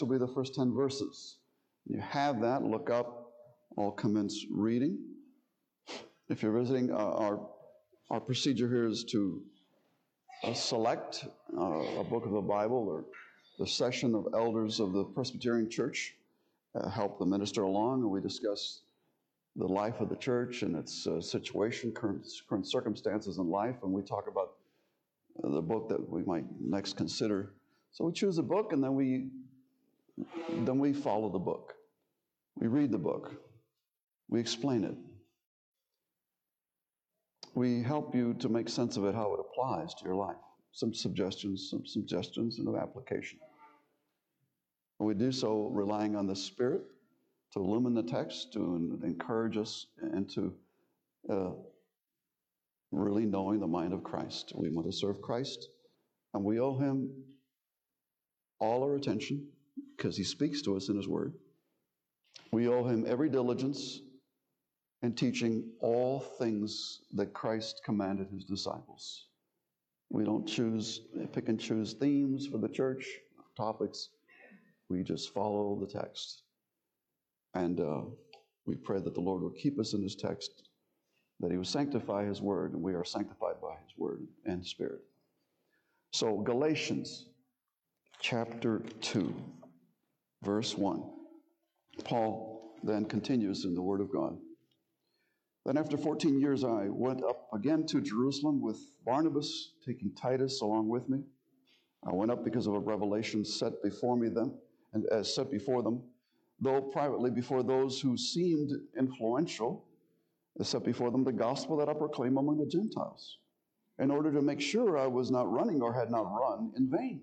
will be the first 10 verses. You have that, look up, I'll commence reading. If you're visiting, uh, our, our procedure here is to uh, select uh, a book of the Bible or the session of elders of the Presbyterian Church, uh, help the minister along, and we discuss the life of the church and its uh, situation, current, current circumstances in life, and we talk about the book that we might next consider. So we choose a book, and then we then we follow the book. We read the book. We explain it. We help you to make sense of it, how it applies to your life. Some suggestions, some suggestions, and of application. We do so relying on the Spirit to illumine the text, to encourage us, and to uh, really knowing the mind of Christ. We want to serve Christ, and we owe Him all our attention because He speaks to us in His Word. We owe Him every diligence in teaching all things that Christ commanded His disciples. We don't choose, pick and choose themes for the church, topics. We just follow the text. And uh, we pray that the Lord will keep us in His text, that He will sanctify His word, and we are sanctified by His word and Spirit. So, Galatians chapter 2, verse 1. Paul then continues in the Word of God. Then, after 14 years, I went up again to Jerusalem with Barnabas, taking Titus along with me. I went up because of a revelation set before me them, and as uh, set before them though privately before those who seemed influential, set before them the gospel that I proclaim among the Gentiles, in order to make sure I was not running or had not run in vain.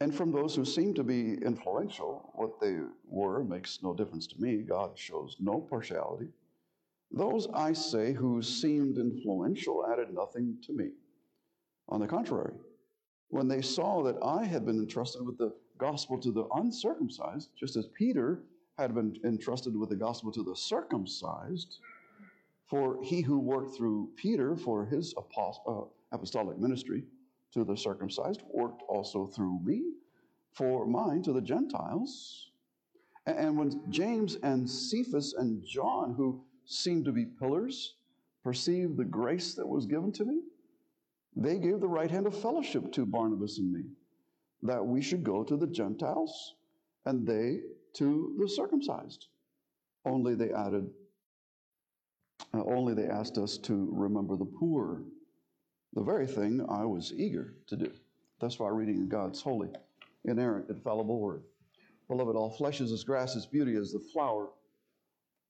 And from those who seem to be influential, what they were makes no difference to me. God shows no partiality. Those, I say, who seemed influential added nothing to me. On the contrary, when they saw that I had been entrusted with the gospel to the uncircumcised, just as Peter had been entrusted with the gospel to the circumcised. For he who worked through Peter for his uh, apostolic ministry to the circumcised worked also through me for mine to the Gentiles. And when James and Cephas and John, who seemed to be pillars, perceived the grace that was given to me, they gave the right hand of fellowship to Barnabas and me that we should go to the Gentiles and they to the circumcised. Only they added, uh, only they asked us to remember the poor, the very thing I was eager to do. That's why reading God's holy, inerrant, infallible word. Beloved, all flesh is as grass, its beauty as the flower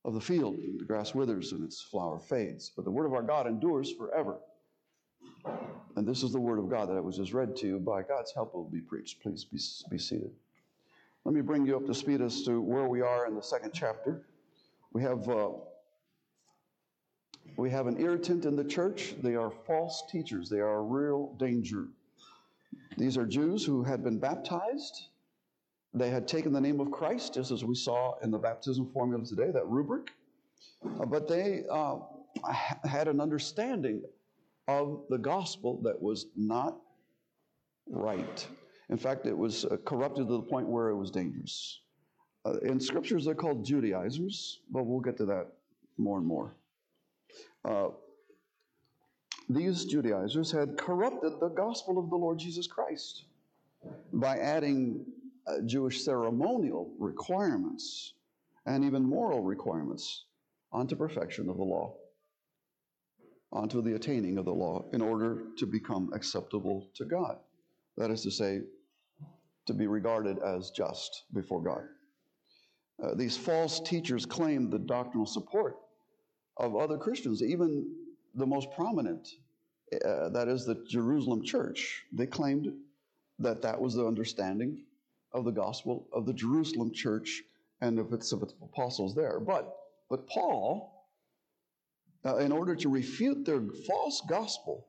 of the field. The grass withers and its flower fades, but the word of our God endures forever. And this is the word of God that I was just read to you. By God's help, will be preached. Please be, be seated. Let me bring you up to speed as to where we are in the second chapter. We have uh, we have an irritant in the church. They are false teachers. They are a real danger. These are Jews who had been baptized. They had taken the name of Christ, just as we saw in the baptism formula today, that rubric. Uh, but they uh, had an understanding of the gospel that was not right. In fact, it was uh, corrupted to the point where it was dangerous. Uh, in scriptures, they're called Judaizers, but we'll get to that more and more. Uh, these Judaizers had corrupted the gospel of the Lord Jesus Christ by adding uh, Jewish ceremonial requirements and even moral requirements onto perfection of the law onto the attaining of the law in order to become acceptable to God. That is to say, to be regarded as just before God. Uh, these false teachers claimed the doctrinal support of other Christians, even the most prominent, uh, that is the Jerusalem church. They claimed that that was the understanding of the gospel of the Jerusalem church and of its, of its apostles there. But, but Paul, uh, in order to refute their false gospel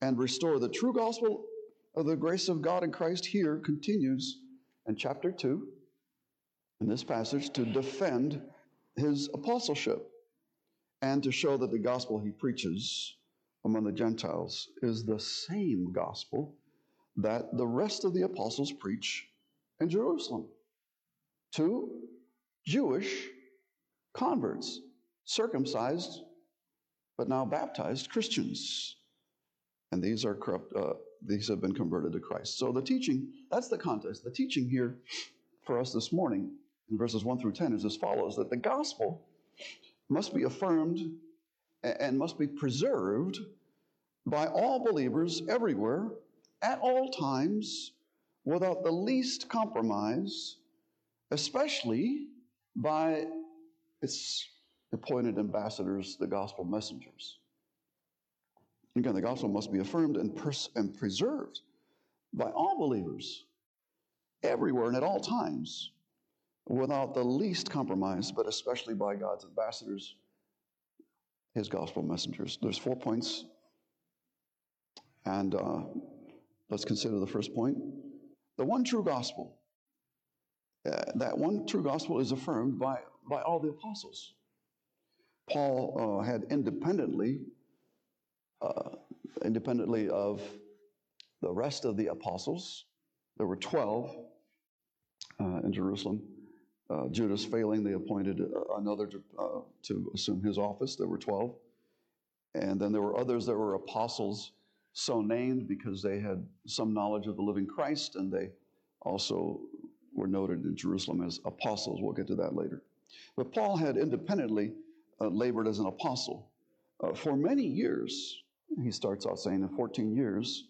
and restore the true gospel of the grace of God in Christ, here continues in chapter 2, in this passage, to defend his apostleship and to show that the gospel he preaches among the Gentiles is the same gospel that the rest of the apostles preach in Jerusalem to Jewish converts, circumcised but now baptized Christians. And these are corrupt, uh, these have been converted to Christ. So the teaching, that's the context. The teaching here for us this morning in verses 1 through 10 is as follows that the gospel must be affirmed and must be preserved by all believers everywhere at all times without the least compromise, especially by its appointed ambassadors, the gospel messengers. Again, the gospel must be affirmed and, pers- and preserved by all believers everywhere and at all times without the least compromise, but especially by God's ambassadors, his gospel messengers. There's four points. And uh, let's consider the first point the one true gospel. Uh, that one true gospel is affirmed by, by all the apostles. Paul uh, had independently, uh, independently of the rest of the apostles, there were 12 uh, in Jerusalem. Uh, Judas failing, they appointed uh, another to, uh, to assume his office. There were 12. And then there were others that were apostles, so named because they had some knowledge of the living Christ, and they also were noted in Jerusalem as apostles. We'll get to that later. But Paul had independently uh, labored as an apostle. Uh, for many years, he starts out saying, in 14 years,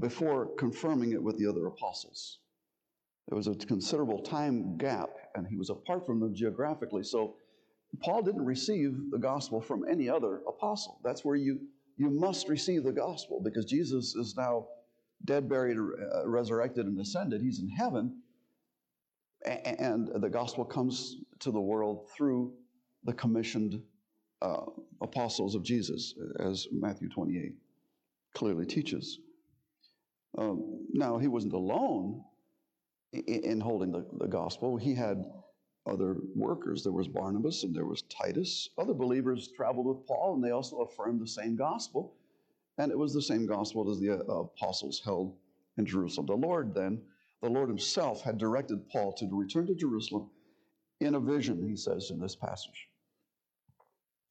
before confirming it with the other apostles. There was a considerable time gap, and he was apart from them geographically. So Paul didn't receive the gospel from any other apostle. That's where you, you must receive the gospel because Jesus is now dead, buried, uh, resurrected, and ascended. He's in heaven. And the gospel comes to the world through the commissioned uh, apostles of Jesus, as Matthew 28 clearly teaches. Um, now, he wasn't alone in, in holding the, the gospel. He had other workers. There was Barnabas and there was Titus. Other believers traveled with Paul, and they also affirmed the same gospel. And it was the same gospel as the uh, apostles held in Jerusalem. The Lord then, the Lord Himself had directed Paul to return to Jerusalem in a vision, he says in this passage.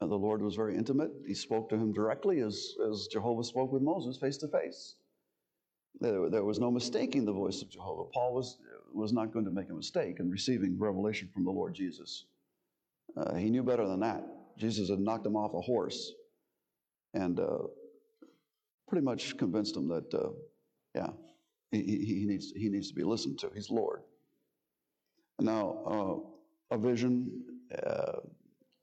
And the Lord was very intimate. He spoke to him directly as, as Jehovah spoke with Moses face to face. There, there was no mistaking the voice of Jehovah. Paul was, was not going to make a mistake in receiving revelation from the Lord Jesus. Uh, he knew better than that. Jesus had knocked him off a horse and uh, pretty much convinced him that, uh, yeah, he, he, needs, he needs to be listened to. He's Lord. Now, uh, a vision, uh,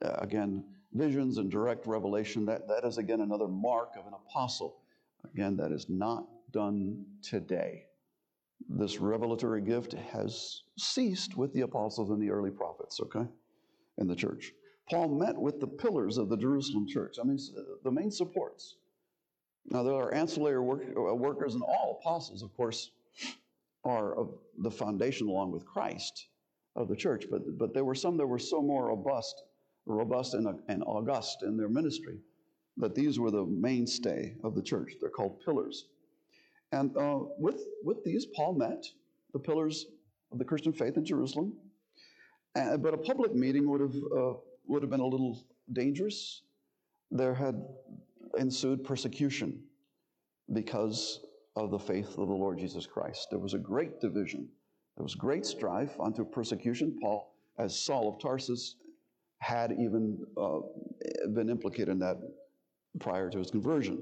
again, visions and direct revelation, that, that is again another mark of an apostle. Again, that is not done today. This revelatory gift has ceased with the apostles and the early prophets, okay, in the church. Paul met with the pillars of the Jerusalem church, I mean, the main supports. Now, there are ancillary work, uh, workers, and all apostles, of course, are of the foundation along with Christ of the church, but, but there were some that were so more robust, robust and, and august in their ministry that these were the mainstay of the church. They're called pillars. And uh, with, with these, Paul met the pillars of the Christian faith in Jerusalem. But a public meeting would have, uh, would have been a little dangerous. There had ensued persecution because of the faith of the Lord Jesus Christ. There was a great division. There was great strife unto persecution. Paul, as Saul of Tarsus, had even uh, been implicated in that prior to his conversion.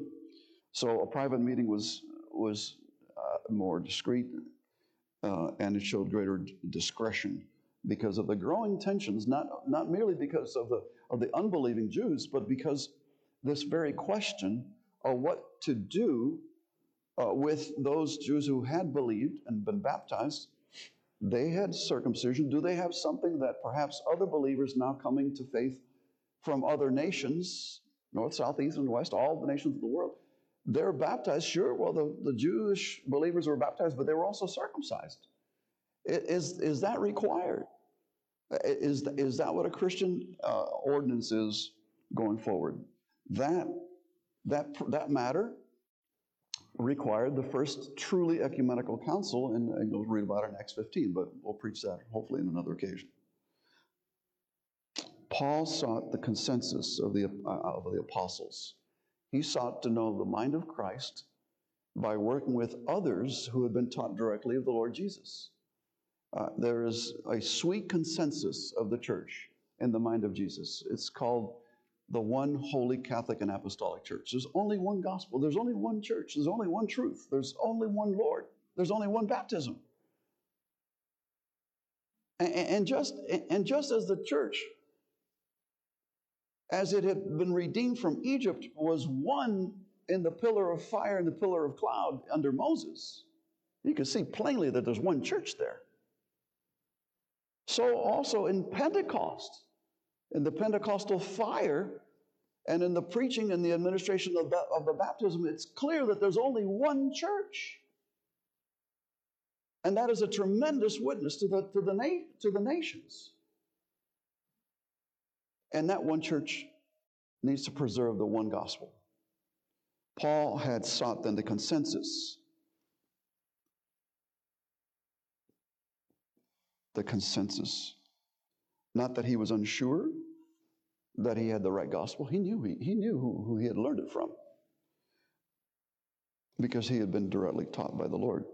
So a private meeting was was uh, more discreet, uh, and it showed greater discretion because of the growing tensions, not, not merely because of the, of the unbelieving Jews, but because this very question of what to do uh, with those Jews who had believed and been baptized They had circumcision. Do they have something that perhaps other believers now coming to faith from other nations, north, south, east, and west, all the nations of the world, they're baptized? Sure, well, the, the Jewish believers were baptized, but they were also circumcised. Is, is that required? Is, is that what a Christian uh, ordinance is going forward? That, that, that matter required the first truly ecumenical council, and, and you'll read about it in Acts 15, but we'll preach that hopefully in another occasion. Paul sought the consensus of the, uh, of the apostles. He sought to know the mind of Christ by working with others who had been taught directly of the Lord Jesus. Uh, there is a sweet consensus of the church in the mind of Jesus. It's called the one holy Catholic and Apostolic Church. There's only one gospel. There's only one church. There's only one truth. There's only one Lord. There's only one baptism. And, and just, and just as the church, as it had been redeemed from Egypt, was one in the pillar of fire and the pillar of cloud under Moses, you can see plainly that there's one church there. So also in Pentecost, in the Pentecostal fire and in the preaching and the administration of, of the baptism, it's clear that there's only one church. And that is a tremendous witness to the, to the, na- to the nations. And that one church needs to preserve the one gospel. Paul had sought then the consensus. The consensus. Not that he was unsure that he had the right gospel. He knew he, he knew who, who he had learned it from because he had been directly taught by the Lord.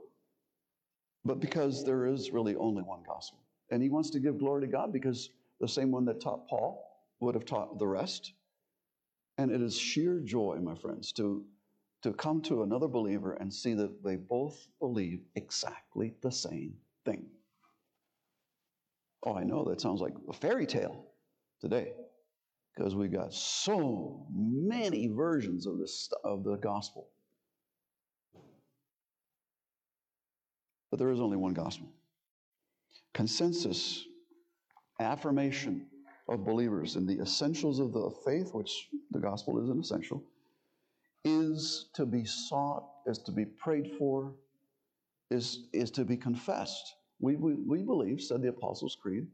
But because there is really only one gospel. And he wants to give glory to God because the same one that taught Paul would have taught the rest. And it is sheer joy, my friends, to, to come to another believer and see that they both believe exactly the same thing. Oh, I know that sounds like a fairy tale today because we got so many versions of this of the gospel. But there is only one gospel. Consensus, affirmation of believers in the essentials of the faith, which the gospel is an essential, is to be sought, is to be prayed for, is, is to be confessed. We, we, we believe, said the Apostles' Creed,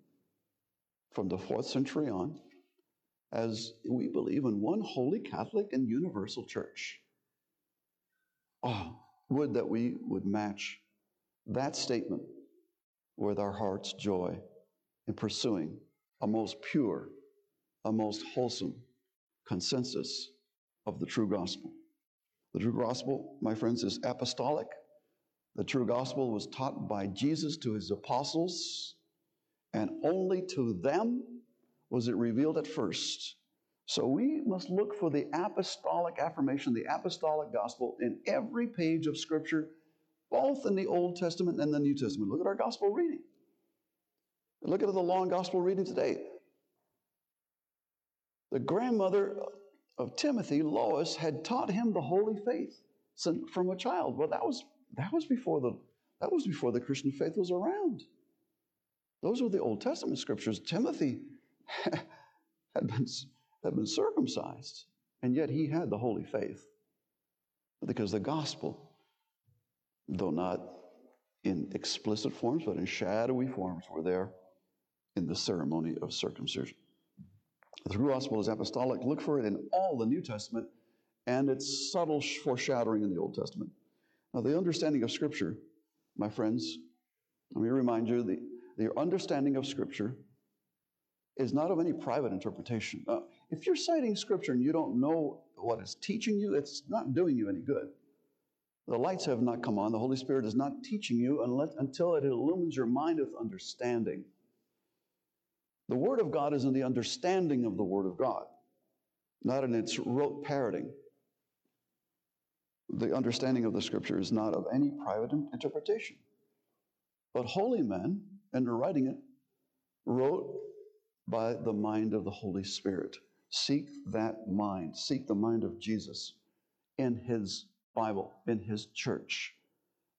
from the fourth century on, as we believe in one holy Catholic and universal church. Oh, would that we would match that statement with our heart's joy in pursuing a most pure, a most wholesome consensus of the true gospel. The true gospel, my friends, is apostolic. The true gospel was taught by Jesus to his apostles, and only to them was it revealed at first. So we must look for the apostolic affirmation, the apostolic gospel in every page of Scripture, both in the Old Testament and the New Testament. Look at our gospel reading. Look at the long gospel reading today. The grandmother of Timothy, Lois, had taught him the holy faith from a child. Well, that was that was before the that was before the Christian faith was around. Those were the Old Testament scriptures. Timothy had been, had been circumcised, and yet he had the holy faith. Because the gospel, though not in explicit forms, but in shadowy forms, were there in the ceremony of circumcision. The gospel is apostolic. Look for it in all the New Testament and its subtle foreshadowing in the Old Testament. Now, the understanding of Scripture, my friends, let me remind you the, the understanding of Scripture is not of any private interpretation. Uh, if you're citing Scripture and you don't know what it's teaching you, it's not doing you any good. The lights have not come on. The Holy Spirit is not teaching you unless, until it illumines your mind with understanding. The Word of God is in the understanding of the Word of God, not in its rote parroting. The understanding of the Scripture is not of any private interpretation. But holy men, in writing it, wrote by the mind of the Holy Spirit. Seek that mind. Seek the mind of Jesus in His Bible, in His church.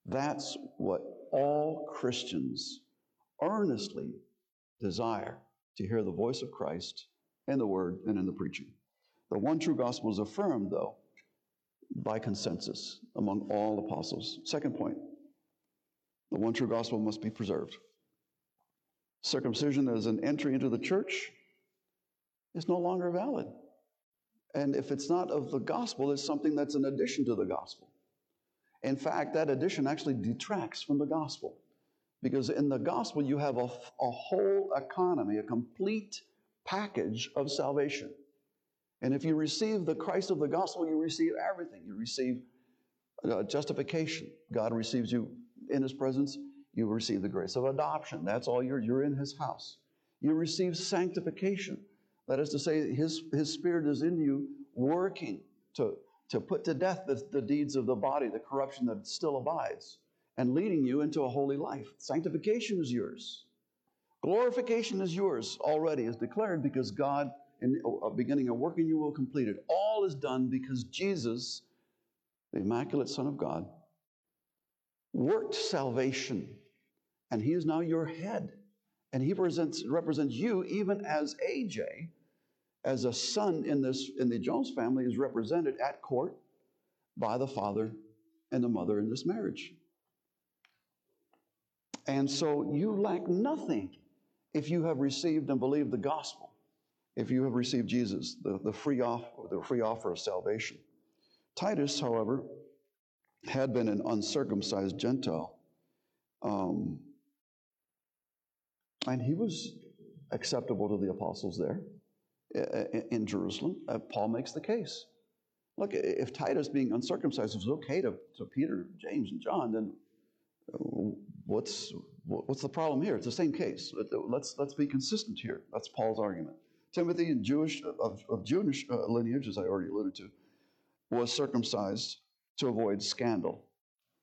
That's what all Christians earnestly desire to hear the voice of Christ in the word and in the preaching. The one true gospel is affirmed, though, by consensus among all apostles. Second point the one true gospel must be preserved. Circumcision as an entry into the church is no longer valid. And if it's not of the gospel, it's something that's an addition to the gospel. In fact, that addition actually detracts from the gospel. Because in the gospel, you have a, a whole economy, a complete package of salvation. And if you receive the Christ of the gospel, you receive everything. You receive uh, justification. God receives you in his presence. You receive the grace of adoption. That's all you're, you're in his house. You receive sanctification. That is to say, his, his spirit is in you working to, to put to death the, the deeds of the body, the corruption that still abides, and leading you into a holy life. Sanctification is yours. Glorification is yours already, is declared because God, in uh, beginning a work in you, will complete it. All is done because Jesus, the Immaculate Son of God, worked salvation, and He is now your head. And He presents, represents you even as AJ, as a son in, this, in the Jones family, is represented at court by the father and the mother in this marriage. And so you lack nothing if you have received and believed the gospel, if you have received Jesus, the, the, free, off, the free offer of salvation. Titus, however, had been an uncircumcised Gentile. Um, and he was acceptable to the apostles there in Jerusalem. Uh, Paul makes the case. Look, if Titus being uncircumcised was okay to, to Peter, James, and John, then uh, what's, what's the problem here? It's the same case. Let's, let's be consistent here. That's Paul's argument. Timothy, Jewish, of, of Jewish uh, lineage, as I already alluded to, was circumcised to avoid scandal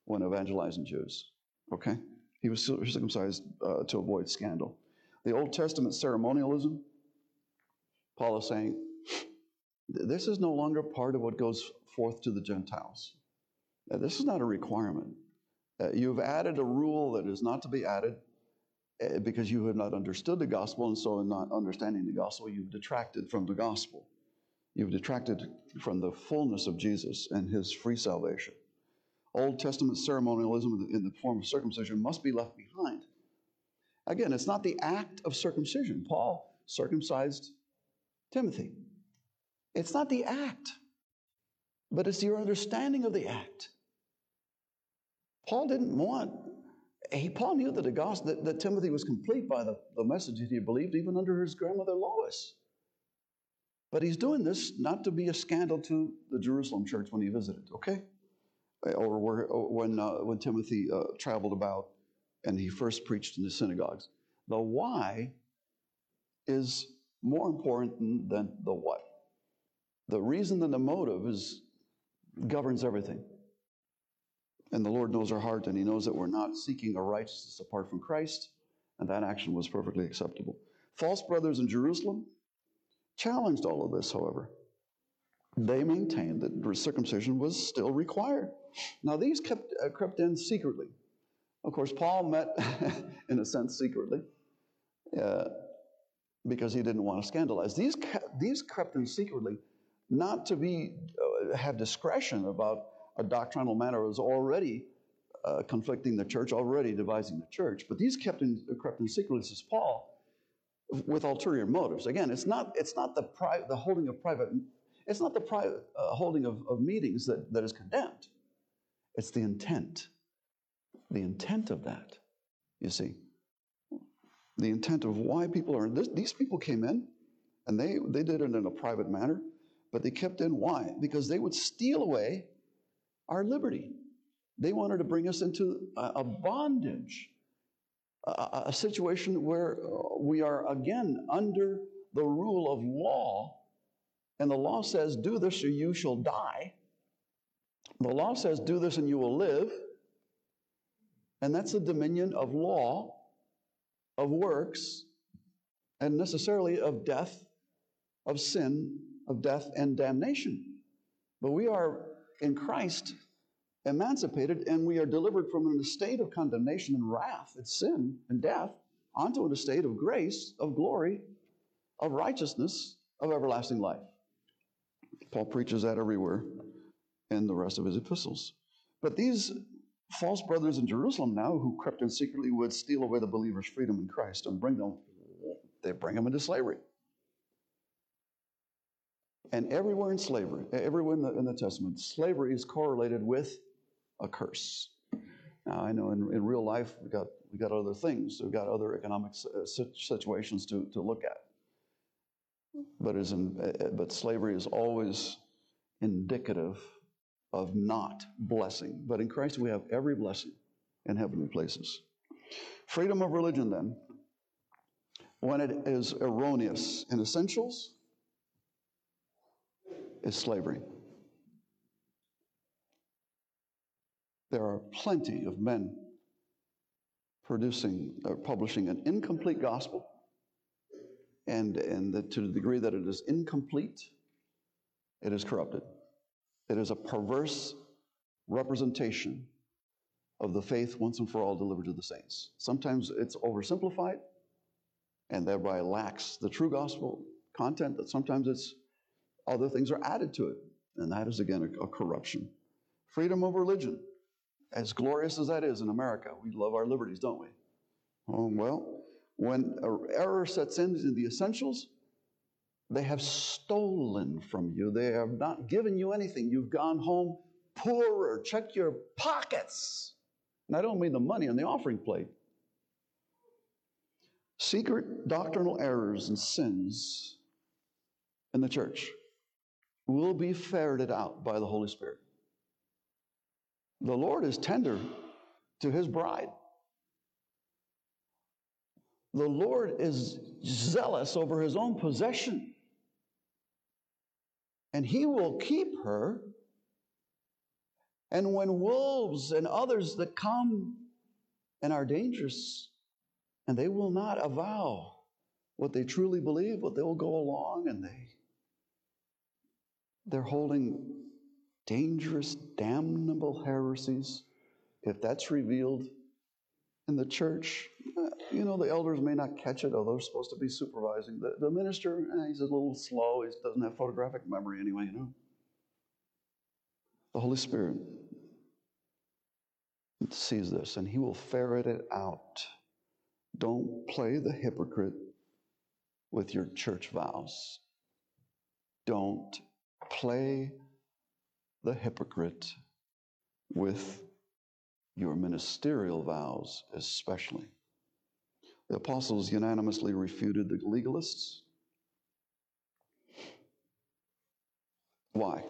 when evangelizing Jews. Okay? He was circumcised uh, to avoid scandal. The Old Testament ceremonialism, Paul is saying, this is no longer part of what goes forth to the Gentiles. Uh, this is not a requirement. Uh, you've added a rule that is not to be added uh, because you have not understood the gospel, and so in not understanding the gospel, you've detracted from the gospel. You've detracted from the fullness of Jesus and his free salvation. Old Testament ceremonialism in the form of circumcision must be left behind. Again, it's not the act of circumcision. Paul circumcised Timothy. It's not the act, but it's your understanding of the act. Paul didn't want, he, Paul knew that, the gospel, that, that Timothy was complete by the, the message that he believed even under his grandmother Lois. But he's doing this not to be a scandal to the Jerusalem church when he visited, okay? Or, where, or when, uh, when Timothy uh, traveled about and he first preached in the synagogues. The why is more important than the what. The reason and the motive is governs everything. And the Lord knows our heart, and He knows that we're not seeking a righteousness apart from Christ, and that action was perfectly acceptable. False brothers in Jerusalem challenged all of this, however. They maintained that circumcision was still required. Now, these kept, uh, crept in secretly. Of course, Paul met, in a sense, secretly uh, because he didn't want to scandalize. These, these crept in secretly, not to be uh, have discretion about a doctrinal matter was already uh, conflicting the church, already devising the church. But these kept in, crept in secretly, says Paul, with ulterior motives. Again, it's not, it's not the, pri- the holding of private, it's not the private uh, holding of, of meetings that, that is condemned. It's the intent. The intent of that, you see. The intent of why people are, this, these people came in and they, they did it in a private manner, but they kept in why? Because they would steal away our liberty. They wanted to bring us into a, bondage a, a situation where uh, we are again under the rule of law, and the law says, Do this or you shall die. The law says, Do this and you will live. And that's the dominion of law, of works, and necessarily of death, of sin, of death and damnation. But we are in Christ emancipated and we are delivered from an estate of condemnation and wrath, it's sin and death, onto an estate of grace, of glory, of righteousness, of everlasting life. Paul preaches that everywhere in the rest of his epistles. But these false brothers in Jerusalem now who crept in secretly would steal away the believers' freedom in Christ and bring them, they bring them into slavery. And everywhere in slavery, everywhere in the, in the Testament, slavery is correlated with a curse. Now, I know in, in real life, we got, we got other things. We've got other economic uh, situations to, to look at. But, is in, uh, uh, but slavery is always indicative of not blessing. But in Christ, we have every blessing in heavenly places. Freedom of religion, then, when it is erroneous in essentials, is slavery. There are plenty of men producing or publishing an incomplete gospel, and, and the, to the degree that it is incomplete, it is corrupted. It is a perverse representation of the faith once and for all delivered to the saints. Sometimes it's oversimplified and thereby lacks the true gospel content, but sometimes it's other things are added to it. And that is, again, a, a corruption. Freedom of religion, as glorious as that is in America, we love our liberties, don't we? Oh, well, when error sets in in the essentials, they have stolen from you. They have not given you anything. You've gone home poorer. Check your pockets. And I don't mean the money on the offering plate. Secret doctrinal errors and sins in the church will be ferreted out by the Holy Spirit. The Lord is tender to his bride. The Lord is zealous over his own possession. And he will keep her. And when wolves and others that come and are dangerous, and they will not avow what they truly believe, but they will go along and they they're holding dangerous, damnable heresies. If that's revealed in the church, eh, you know, the elders may not catch it, although they're supposed to be supervising. The, the minister, eh, he's a little slow. He doesn't have photographic memory anyway, you know. The Holy Spirit sees this and he will ferret it out. Don't play the hypocrite with your church vows. Don't play the hypocrite with your ministerial vows, especially. The apostles unanimously refuted the legalists. Why?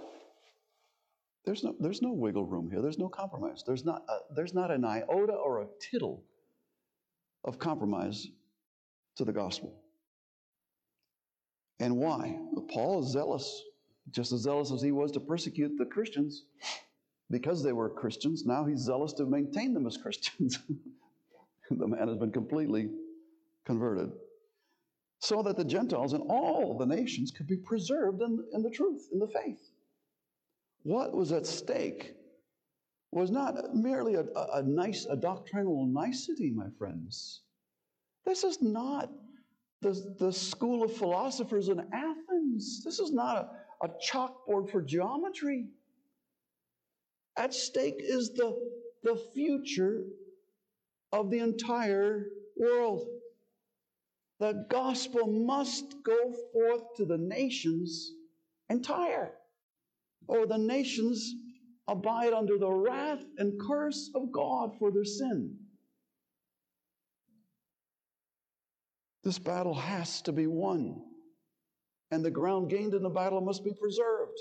There's no, there's no wiggle room here. There's no compromise. There's not, a, there's not an iota or a tittle of compromise to the gospel. And why? Paul is zealous just as zealous as he was to persecute the Christians because they were Christians, now he's zealous to maintain them as Christians. the man has been completely converted. So that the Gentiles and all the nations could be preserved in, in the truth, in the faith. What was at stake was not merely a, a, a nice, a doctrinal nicety, my friends. This is not the, the school of philosophers in Athens. This is not a, a chalkboard for geometry. At stake is the, the future of the entire world. The gospel must go forth to the nations entire, or the nations abide under the wrath and curse of God for their sin. This battle has to be won and the ground gained in the battle must be preserved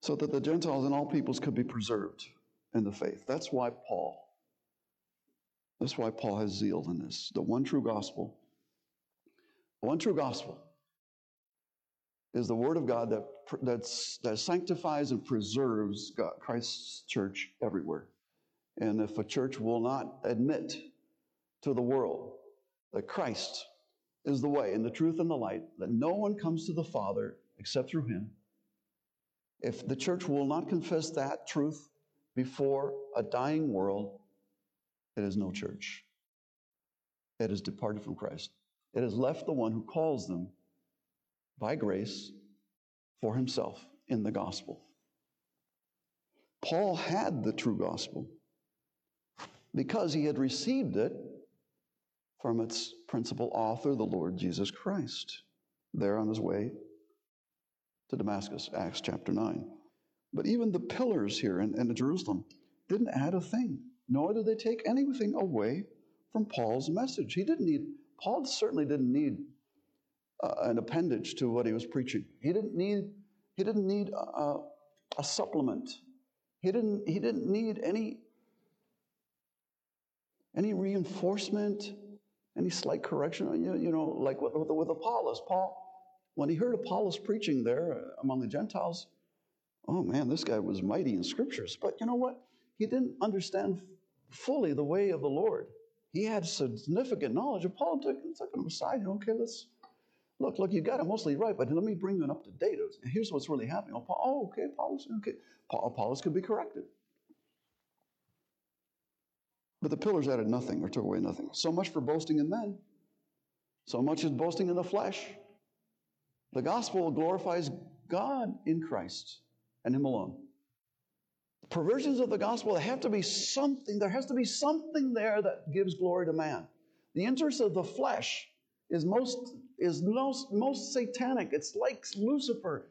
so that the Gentiles and all peoples could be preserved in the faith. That's why Paul, that's why Paul has zeal in this. The one true gospel, the one true gospel is the word of God that, that's, that sanctifies and preserves God, Christ's church everywhere. And if a church will not admit to the world that Christ is the way and the truth and the light, that no one comes to the Father except through him. If the church will not confess that truth before a dying world, it is no church. it has departed from Christ. It has left the one who calls them by grace for himself in the gospel. Paul had the true gospel because he had received it from its principal author, the Lord Jesus Christ, there on his way to Damascus, Acts chapter 9. But even the pillars here in, in Jerusalem didn't add a thing, nor did they take anything away from Paul's message. He didn't need, Paul certainly didn't need uh, an appendage to what he was preaching. He didn't need, he didn't need a, a supplement. He didn't, he didn't need any, any reinforcement, any slight correction. You, you know, like with, with, with Apollos. Paul, when he heard Apollos preaching there uh, among the Gentiles, oh man, this guy was mighty in scriptures. But you know what? He didn't understand fully the way of the Lord. He had significant knowledge. And Paul took, took him aside. You know, okay, let's look, look, you got it mostly right, but let me bring you an up to date. Here's what's really happening. Oh, Paul, oh okay, Apollos, okay. Paul, Apollos could be corrected. But the pillars added nothing or took away nothing. So much for boasting in men. So much as boasting in the flesh. The gospel glorifies God in Christ and Him alone. Perversions of the gospel, there have to be something, there has to be something there that gives glory to man. The interest of the flesh is most is most, most satanic. It's like Lucifer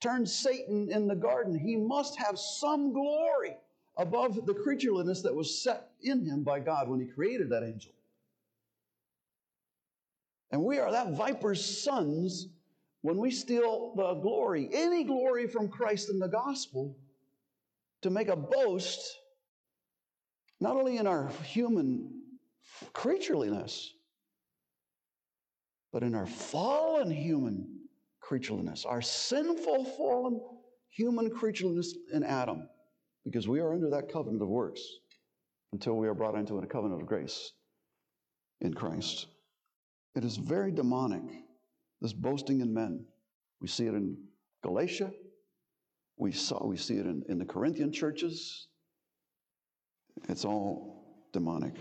turned Satan in the garden. He must have some glory above the creatureliness that was set in him by God when he created that angel. And we are that viper's sons when we steal the glory, any glory from Christ in the gospel, to make a boast, not only in our human creatureliness, but in our fallen human creatureliness, our sinful, fallen human creatureliness in Adam, because we are under that covenant of works until we are brought into a covenant of grace in Christ. It is very demonic this boasting in men. We see it in Galatia. We, saw, we see it in, in the Corinthian churches. It's all demonic.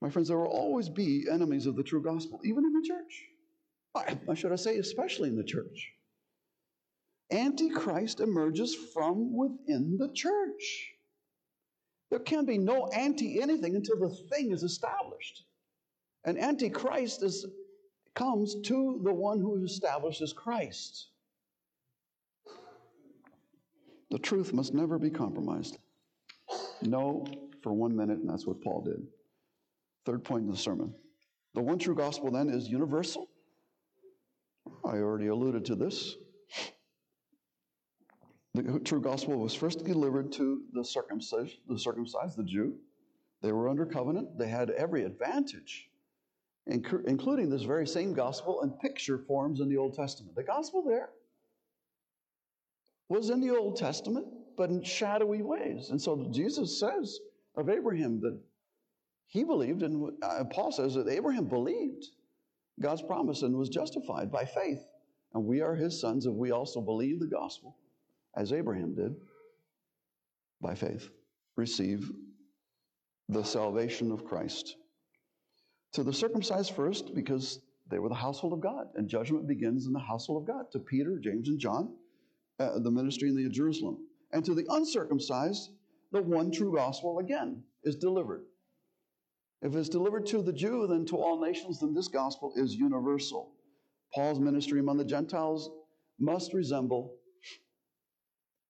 My friends, there will always be enemies of the true gospel, even in the church. Why should I say, especially in the church? Antichrist emerges from within the church. There can be no anti anything until the thing is established. And Antichrist is comes to the one who establishes Christ. The truth must never be compromised. No, for one minute, and that's what Paul did. Third point in the sermon. The one true gospel then is universal. I already alluded to this. The true gospel was first delivered to the circumcised, the circumcised, the Jew. They were under covenant. They had every advantage including this very same gospel in picture forms in the Old Testament. The gospel there was in the Old Testament, but in shadowy ways. And so Jesus says of Abraham that he believed, and uh, Paul says that Abraham believed God's promise and was justified by faith. And we are his sons if we also believe the gospel, as Abraham did, by faith, receive the salvation of Christ. To the circumcised first, because they were the household of God, and judgment begins in the household of God. To Peter, James, and John, uh, the ministry in the Jerusalem. And to the uncircumcised, the one true gospel again is delivered. If it's delivered to the Jew, then to all nations, then this gospel is universal. Paul's ministry among the Gentiles must resemble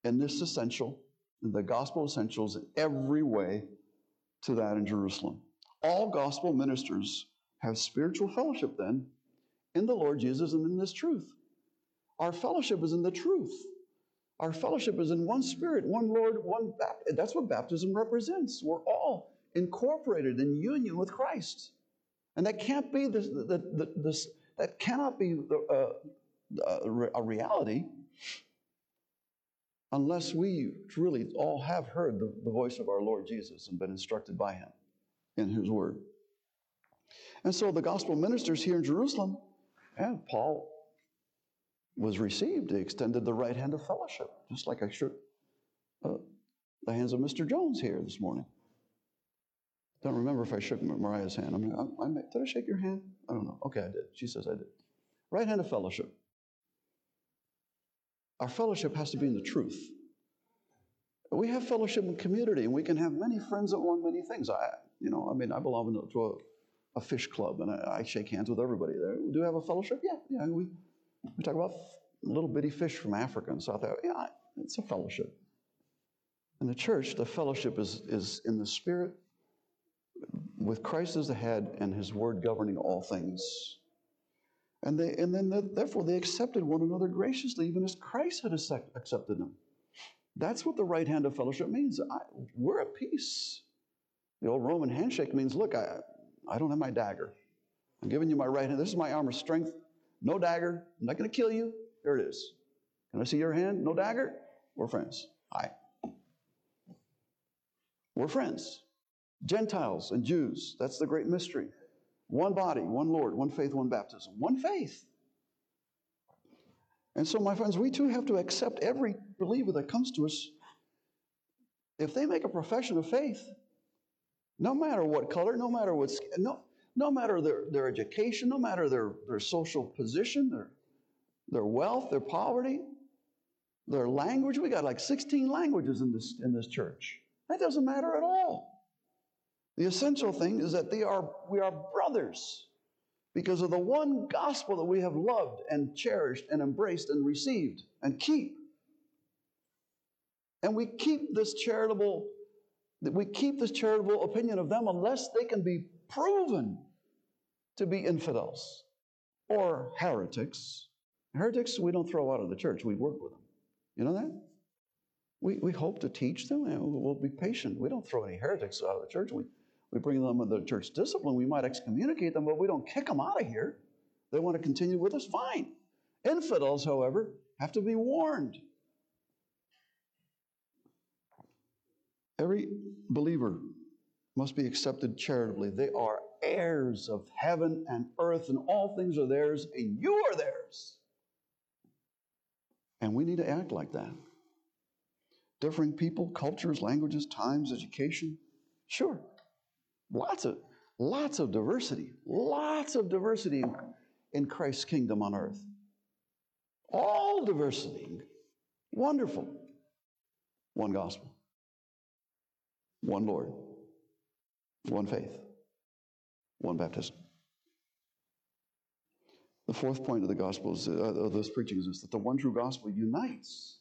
in this essential, the gospel essentials in every way to that in Jerusalem. All gospel ministers have spiritual fellowship then in the Lord Jesus and in this truth. Our fellowship is in the truth. Our fellowship is in one spirit, one Lord, one baptism. That's what baptism represents. We're all incorporated in union with Christ. And that can't be this, the, the, this, that cannot be the, uh, a reality unless we really all have heard the, the voice of our Lord Jesus and been instructed by him in his word. And so the gospel ministers here in Jerusalem, and Paul was received. He extended the right hand of fellowship, just like I shook uh, the hands of Mr. Jones here this morning. Don't remember if I shook Mariah's hand. I mean, I, I, did I shake your hand? I don't know. Okay, I did. She says I did. Right hand of fellowship. Our fellowship has to be in the truth. We have fellowship in community, and we can have many friends that want many things. I, you know, I mean, I belong to a, a fish club, and I, I, shake hands with everybody there. Do we have a fellowship? Yeah, yeah. We we talk about little bitty fish from Africa and South Africa. Yeah, it's a fellowship. In the church, the fellowship is is in the spirit, with Christ as the head and His Word governing all things. And, they, and then, the, therefore, they accepted one another graciously, even as Christ had accepted them. That's what the right hand of fellowship means. I, we're at peace. The old Roman handshake means look, I, I don't have my dagger. I'm giving you my right hand. This is my arm of strength. No dagger. I'm not going to kill you. There it is. Can I see your hand? No dagger? We're friends. Hi. We're friends. Gentiles and Jews. That's the great mystery. One body, one Lord, one faith, one baptism. One faith. And so, my friends, we too have to accept every believer that comes to us. If they make a profession of faith, no matter what color, no matter what, no, no matter their, their education, no matter their, their social position, their, their wealth, their poverty, their language, we got like 16 languages in this, in this church. That doesn't matter at all. The essential thing is that they are, we are brothers because of the one gospel that we have loved and cherished and embraced and received and keep. And we keep this charitable, we keep this charitable opinion of them unless they can be proven to be infidels or heretics. Heretics, we don't throw out of the church, we work with them. You know that? We, we hope to teach them and we'll be patient. We don't throw any heretics out of the church. We, we bring them into church discipline. We might excommunicate them, but we don't kick them out of here. They want to continue with us, fine. Infidels, however, have to be warned. Every believer must be accepted charitably. They are heirs of heaven and earth, and all things are theirs, and you are theirs. And we need to act like that. Differing people, cultures, languages, times, education, sure. Lots of, lots of diversity, lots of diversity in, Christ's kingdom on earth. All diversity. Wonderful. One gospel, one Lord, one faith, one baptism. The fourth point of the gospel is, uh, of this preaching is that the one true gospel unites.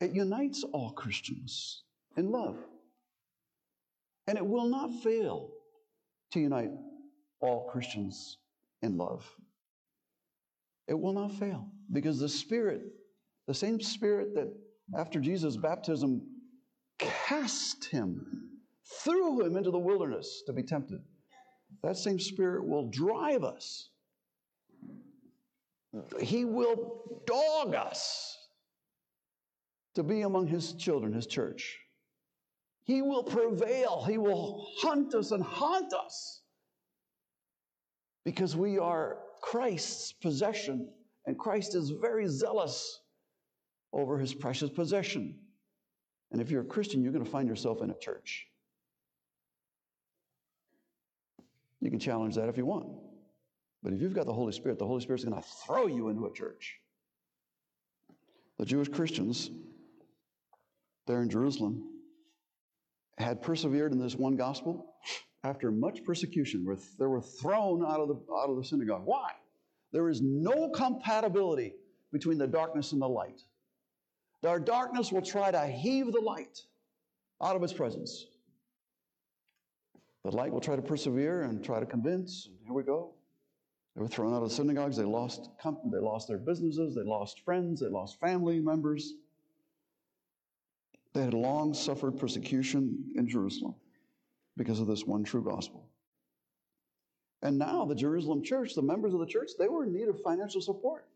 It unites all Christians in love. And it will not fail to unite all Christians in love. It will not fail because the Spirit, the same Spirit that after Jesus' baptism cast him, threw him into the wilderness to be tempted, that same Spirit will drive us. He will dog us to be among His children, His church. He will prevail. He will hunt us and haunt us because we are Christ's possession, and Christ is very zealous over his precious possession. And if you're a Christian, you're going to find yourself in a church. You can challenge that if you want. But if you've got the Holy Spirit, the Holy Spirit's going to throw you into a church. The Jewish Christians there in Jerusalem had persevered in this one gospel, after much persecution, they were thrown out of the, out of the synagogue. Why? There is no compatibility between the darkness and the light. Our darkness will try to heave the light out of its presence. The light will try to persevere and try to convince. And here we go. They were thrown out of the synagogues. They lost. They lost their businesses. They lost friends. They lost family members. They had long suffered persecution in Jerusalem because of this one true gospel. And now the Jerusalem church, the members of the church, they were in need of financial support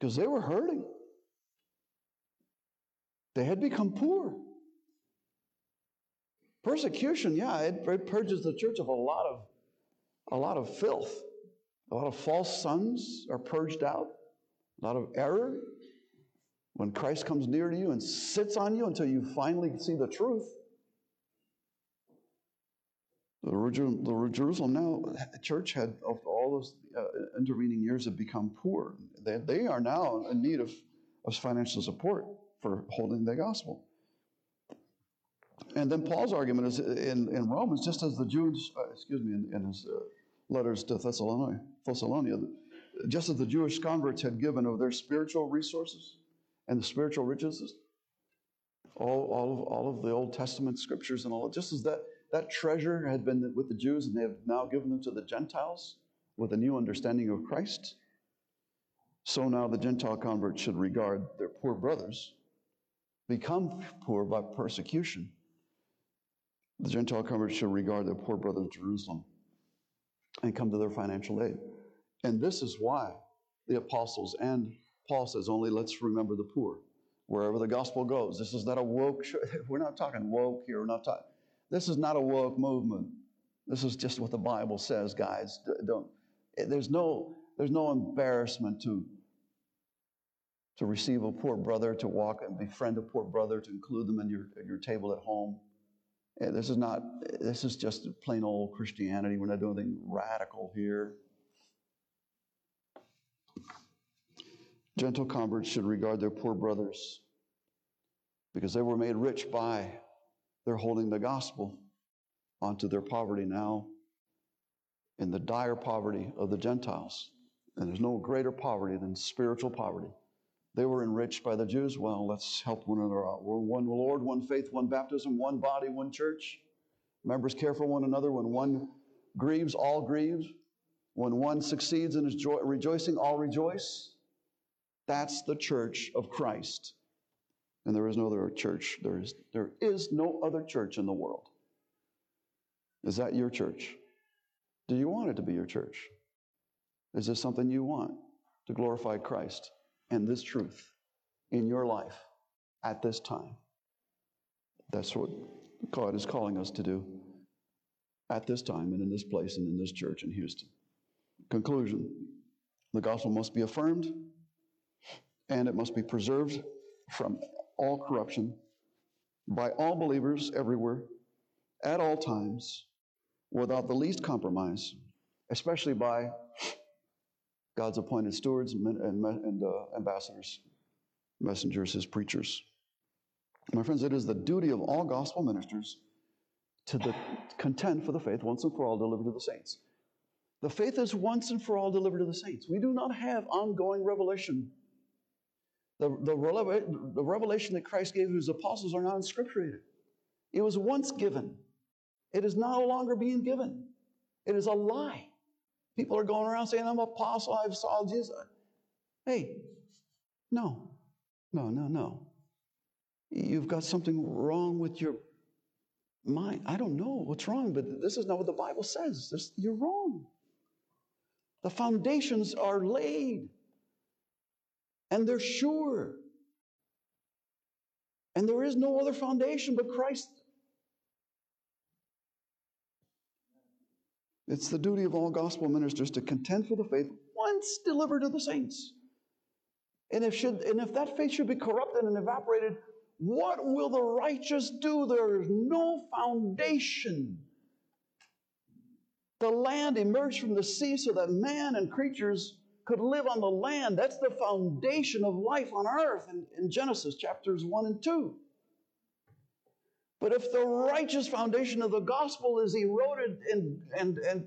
because they were hurting. They had become poor. Persecution, yeah, it purges the church of a lot of a lot of filth. A lot of false sons are purged out, a lot of error, when Christ comes near to you and sits on you until you finally see the truth. The Jerusalem now, the church had, of all those uh, intervening years, had become poor. They, are now in need of, of financial support for holding the gospel. And then Paul's argument is in, in Romans, just as the Jews, uh, excuse me, in, in his uh, letters to Thessalonica, Thessalonica, just as the Jewish converts had given of their spiritual resources and the spiritual riches, all, all, of, all of the Old Testament scriptures and all, just as that, that treasure had been with the Jews and they have now given them to the Gentiles with a new understanding of Christ, so now the Gentile converts should regard their poor brothers, become poor by persecution. The Gentile converts should regard their poor brothers in Jerusalem and come to their financial aid. And this is why the apostles and Paul says, only let's remember the poor wherever the gospel goes. This is not a woke, we're not talking woke here, we're not talking, this is not a woke movement. This is just what the Bible says, guys. Don't, eh, there's no, there's no embarrassment to, to receive a poor brother, to walk and befriend a poor brother, to include them in your, at your table at home. Eh, this is not, eh, this is just plain old Christianity. We're not doing anything radical here. Gentile converts should regard their poor brothers because they were made rich by their holding the gospel onto their poverty now in the dire poverty of the Gentiles. And there's no greater poverty than spiritual poverty. They were enriched by the Jews. Well, let's help one another out. We're one Lord, one faith, one baptism, one body, one church. Members care for one another. When one grieves, all grieve. When one succeeds and is joy- rejoicing, all rejoice. That's the church of Christ. And there is no other church. There is, there is no other church in the world. Is that your church? Do you want it to be your church? Is this something you want to glorify Christ and this truth in your life at this time? That's what God is calling us to do at this time and in this place and in this church in Houston. Conclusion the gospel must be affirmed and it must be preserved from all corruption by all believers everywhere, at all times, without the least compromise, especially by God's appointed stewards and, and, and uh, ambassadors, messengers, his preachers. My friends, it is the duty of all gospel ministers to the, contend for the faith once and for all delivered to the saints. The faith is once and for all delivered to the saints. We do not have ongoing revelation the, the, the revelation that Christ gave to his apostles are not inscripturated. It was once given. It is no longer being given. It is a lie. People are going around saying, I'm an apostle, I've saw Jesus. Hey, no, no, no, no. You've got something wrong with your mind. I don't know what's wrong, but this is not what the Bible says. This, you're wrong. The foundations are laid and they're sure. And there is no other foundation but Christ. It's the duty of all gospel ministers to contend for the faith once delivered to the saints. And if, should, and if that faith should be corrupted and evaporated, what will the righteous do? There is no foundation. The land emerged from the sea so that man and creatures could live on the land. That's the foundation of life on earth in, in Genesis chapters 1 and 2. But if the righteous foundation of the gospel is eroded and, and, and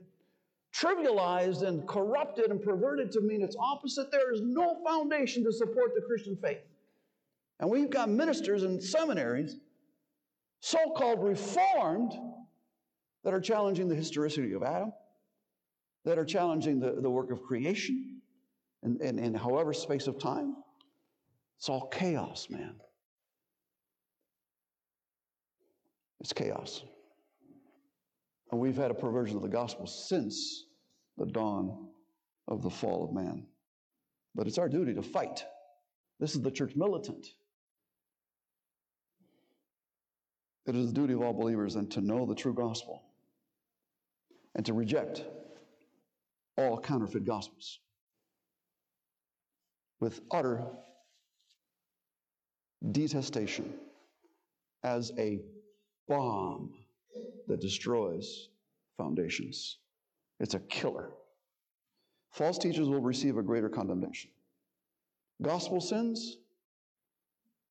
trivialized and corrupted and perverted to mean its opposite, there is no foundation to support the Christian faith. And we've got ministers in seminaries, so called reformed, that are challenging the historicity of Adam, that are challenging the, the work of creation, in, in, however space of time. It's all chaos, man. It's chaos. And we've had a perversion of the gospel since the dawn of the fall of man. But it's our duty to fight. This is the church militant. It is the duty of all believers and to know the true gospel and to reject all counterfeit gospels with utter detestation as a bomb that destroys foundations. It's a killer. False teachers will receive a greater condemnation. Gospel sins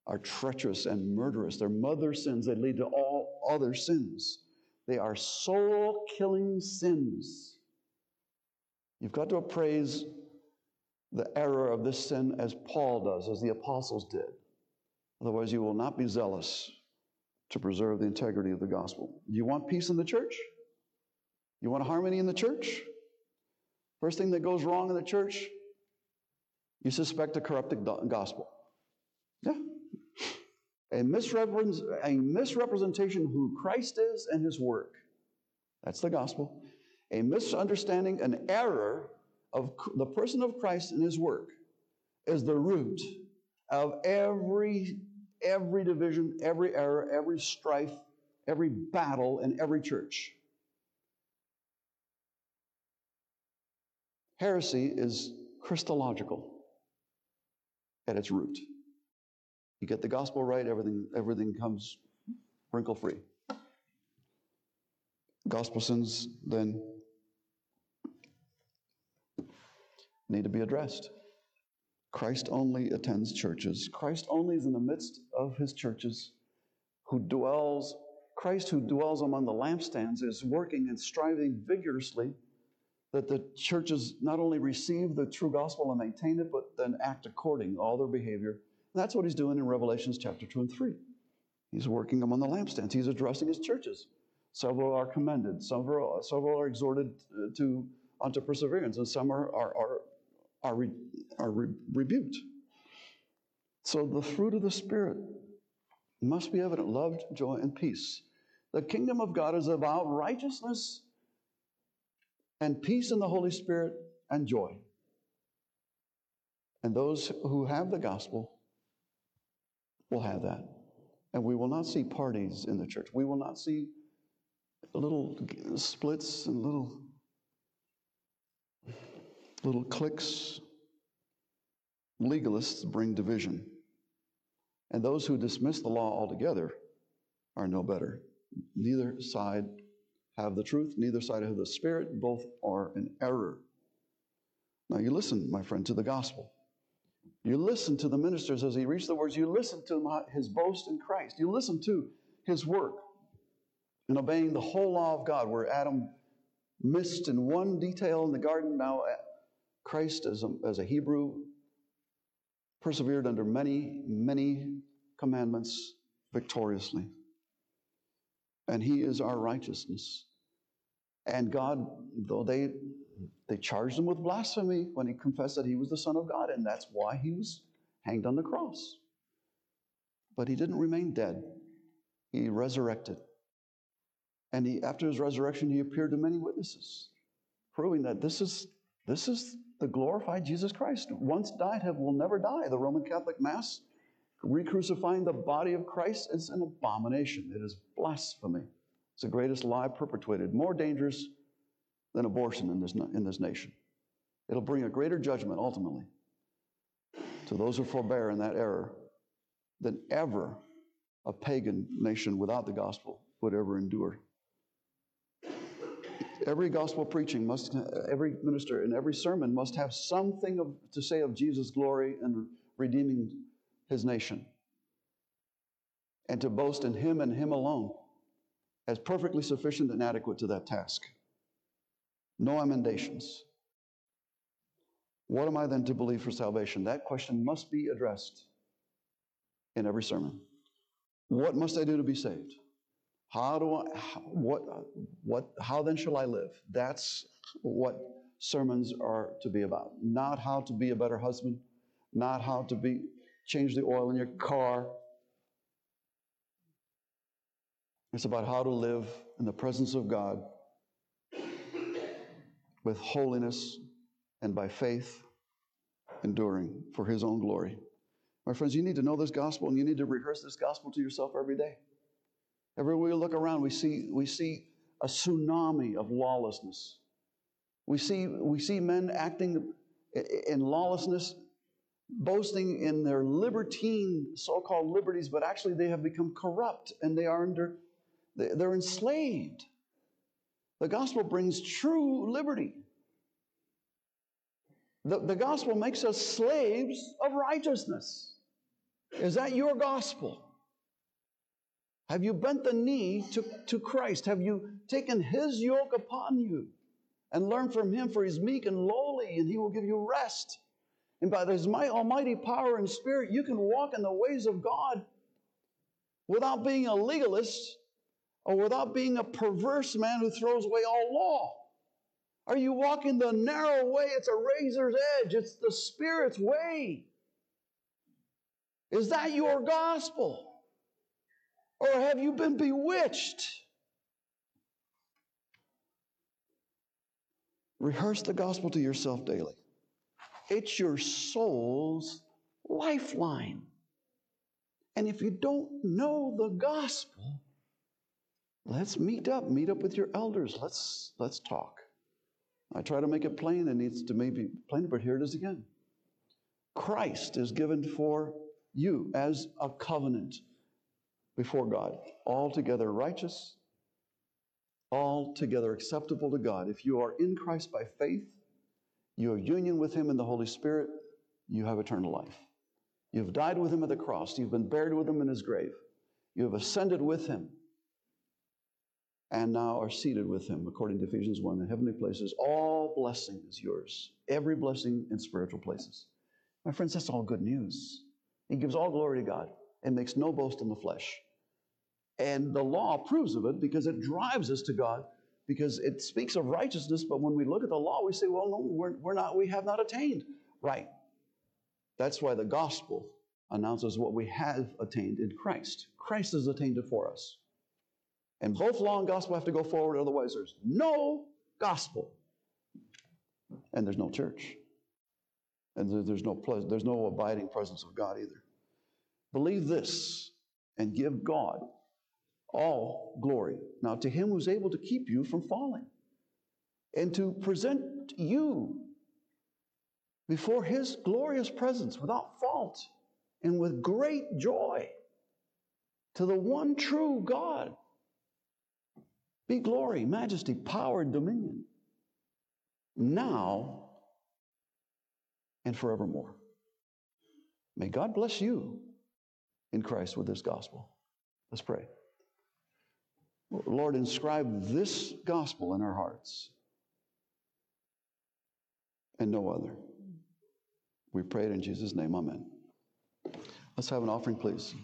are treacherous and murderous. They're mother sins that lead to all other sins. They are soul killing sins. You've got to appraise the error of this sin as Paul does, as the apostles did. Otherwise, you will not be zealous to preserve the integrity of the gospel. You want peace in the church? You want harmony in the church? First thing that goes wrong in the church, you suspect a corrupted gospel. Yeah. A, misrepres- a misrepresentation of who Christ is and his work. That's the gospel. A misunderstanding, an error of the person of Christ and his work is the root of every every division, every error, every strife, every battle in every church. Heresy is Christological at its root. You get the gospel right, everything, everything comes wrinkle free. Gospel sins then need to be addressed. Christ only attends churches. Christ only is in the midst of his churches who dwells, Christ who dwells among the lampstands is working and striving vigorously that the churches not only receive the true gospel and maintain it, but then act according all their behavior. And that's what he's doing in Revelations chapter 2 and 3. He's working among the lampstands. He's addressing his churches. Several are commended, several, several are exhorted uh, to unto perseverance, and some are, are, are, are, re, are re, rebuked. So the fruit of the Spirit must be evident love, joy, and peace. The kingdom of God is about righteousness and peace in the Holy Spirit and joy. And those who have the gospel will have that. And we will not see parties in the church. We will not see little splits and little little cliques. Legalists bring division. And those who dismiss the law altogether are no better. Neither side have the truth, neither side have the Spirit, both are in error. Now you listen, my friend, to the gospel. You listen to the ministers as he reads the words. You listen to his boast in Christ. You listen to his work in obeying the whole law of God, where Adam missed in one detail in the garden. Now, Christ, as a, as a Hebrew, persevered under many, many commandments victoriously and he is our righteousness. And God, though they they charged him with blasphemy when he confessed that he was the Son of God, and that's why he was hanged on the cross. But he didn't remain dead. He resurrected. And he, after his resurrection, he appeared to many witnesses, proving that this is, this is the glorified Jesus Christ. Once died, have will never die. The Roman Catholic Mass Recrucifying the body of Christ is an abomination. It is blasphemy. It's the greatest lie perpetuated, more dangerous than abortion in this, in this nation. It'll bring a greater judgment ultimately to those who forbear in that error than ever a pagan nation without the gospel would ever endure. Every gospel preaching must, every minister and every sermon must have something of, to say of Jesus' glory and redeeming his nation and to boast in him and him alone as perfectly sufficient and adequate to that task. No emendations. What am I then to believe for salvation? That question must be addressed in every sermon. What must I do to be saved? How do I, what, what, how then shall I live? That's what sermons are to be about. Not how to be a better husband, not how to be change the oil in your car. It's about how to live in the presence of God with holiness and by faith, enduring for His own glory. My friends, you need to know this gospel and you need to rehearse this gospel to yourself every day. Everywhere we look around, we see, we see a tsunami of lawlessness. We see, we see men acting in lawlessness boasting in their libertine so called liberties, but actually they have become corrupt and they are under, they're enslaved. The gospel brings true liberty. The, the gospel makes us slaves of righteousness. Is that your gospel? Have you bent the knee to, to Christ? Have you taken his yoke upon you and learned from him? For he's meek and lowly, and he will give you rest. And by his almighty power and spirit, you can walk in the ways of God without being a legalist or without being a perverse man who throws away all law. Are you walking the narrow way? It's a razor's edge, it's the Spirit's way. Is that your gospel? Or have you been bewitched? Rehearse the gospel to yourself daily. It's your soul's lifeline. And if you don't know the gospel, let's meet up. Meet up with your elders. Let's let's talk. I try to make it plain. It needs to maybe plain, but here it is again. Christ is given for you as a covenant before God, altogether righteous, altogether acceptable to God. If you are in Christ by faith, you have union with Him in the Holy Spirit, you have eternal life. You've died with Him at the cross, you've been buried with Him in His grave, you have ascended with Him, and now are seated with Him, according to Ephesians 1, in heavenly places. All blessing is yours, every blessing in spiritual places. My friends, that's all good news. He gives all glory to God and makes no boast in the flesh. And the law approves of it because it drives us to God, because it speaks of righteousness. But when we look at the law, we say, well, no, we're, we're not, we have not attained. Right. That's why the gospel announces what we have attained in Christ. Christ has attained it for us. And both law and gospel have to go forward, otherwise, there's no gospel. And there's no church. And there's no, there's no abiding presence of God either. Believe this and give God all glory. Now, to him who's able to keep you from falling and to present you before his glorious presence without fault and with great joy to the one true God be glory, majesty, power, and dominion now and forevermore. May God bless you in Christ with this gospel. Let's pray. Lord, inscribe this gospel in our hearts and no other. We pray it in Jesus' name. Amen. Let's have an offering, please.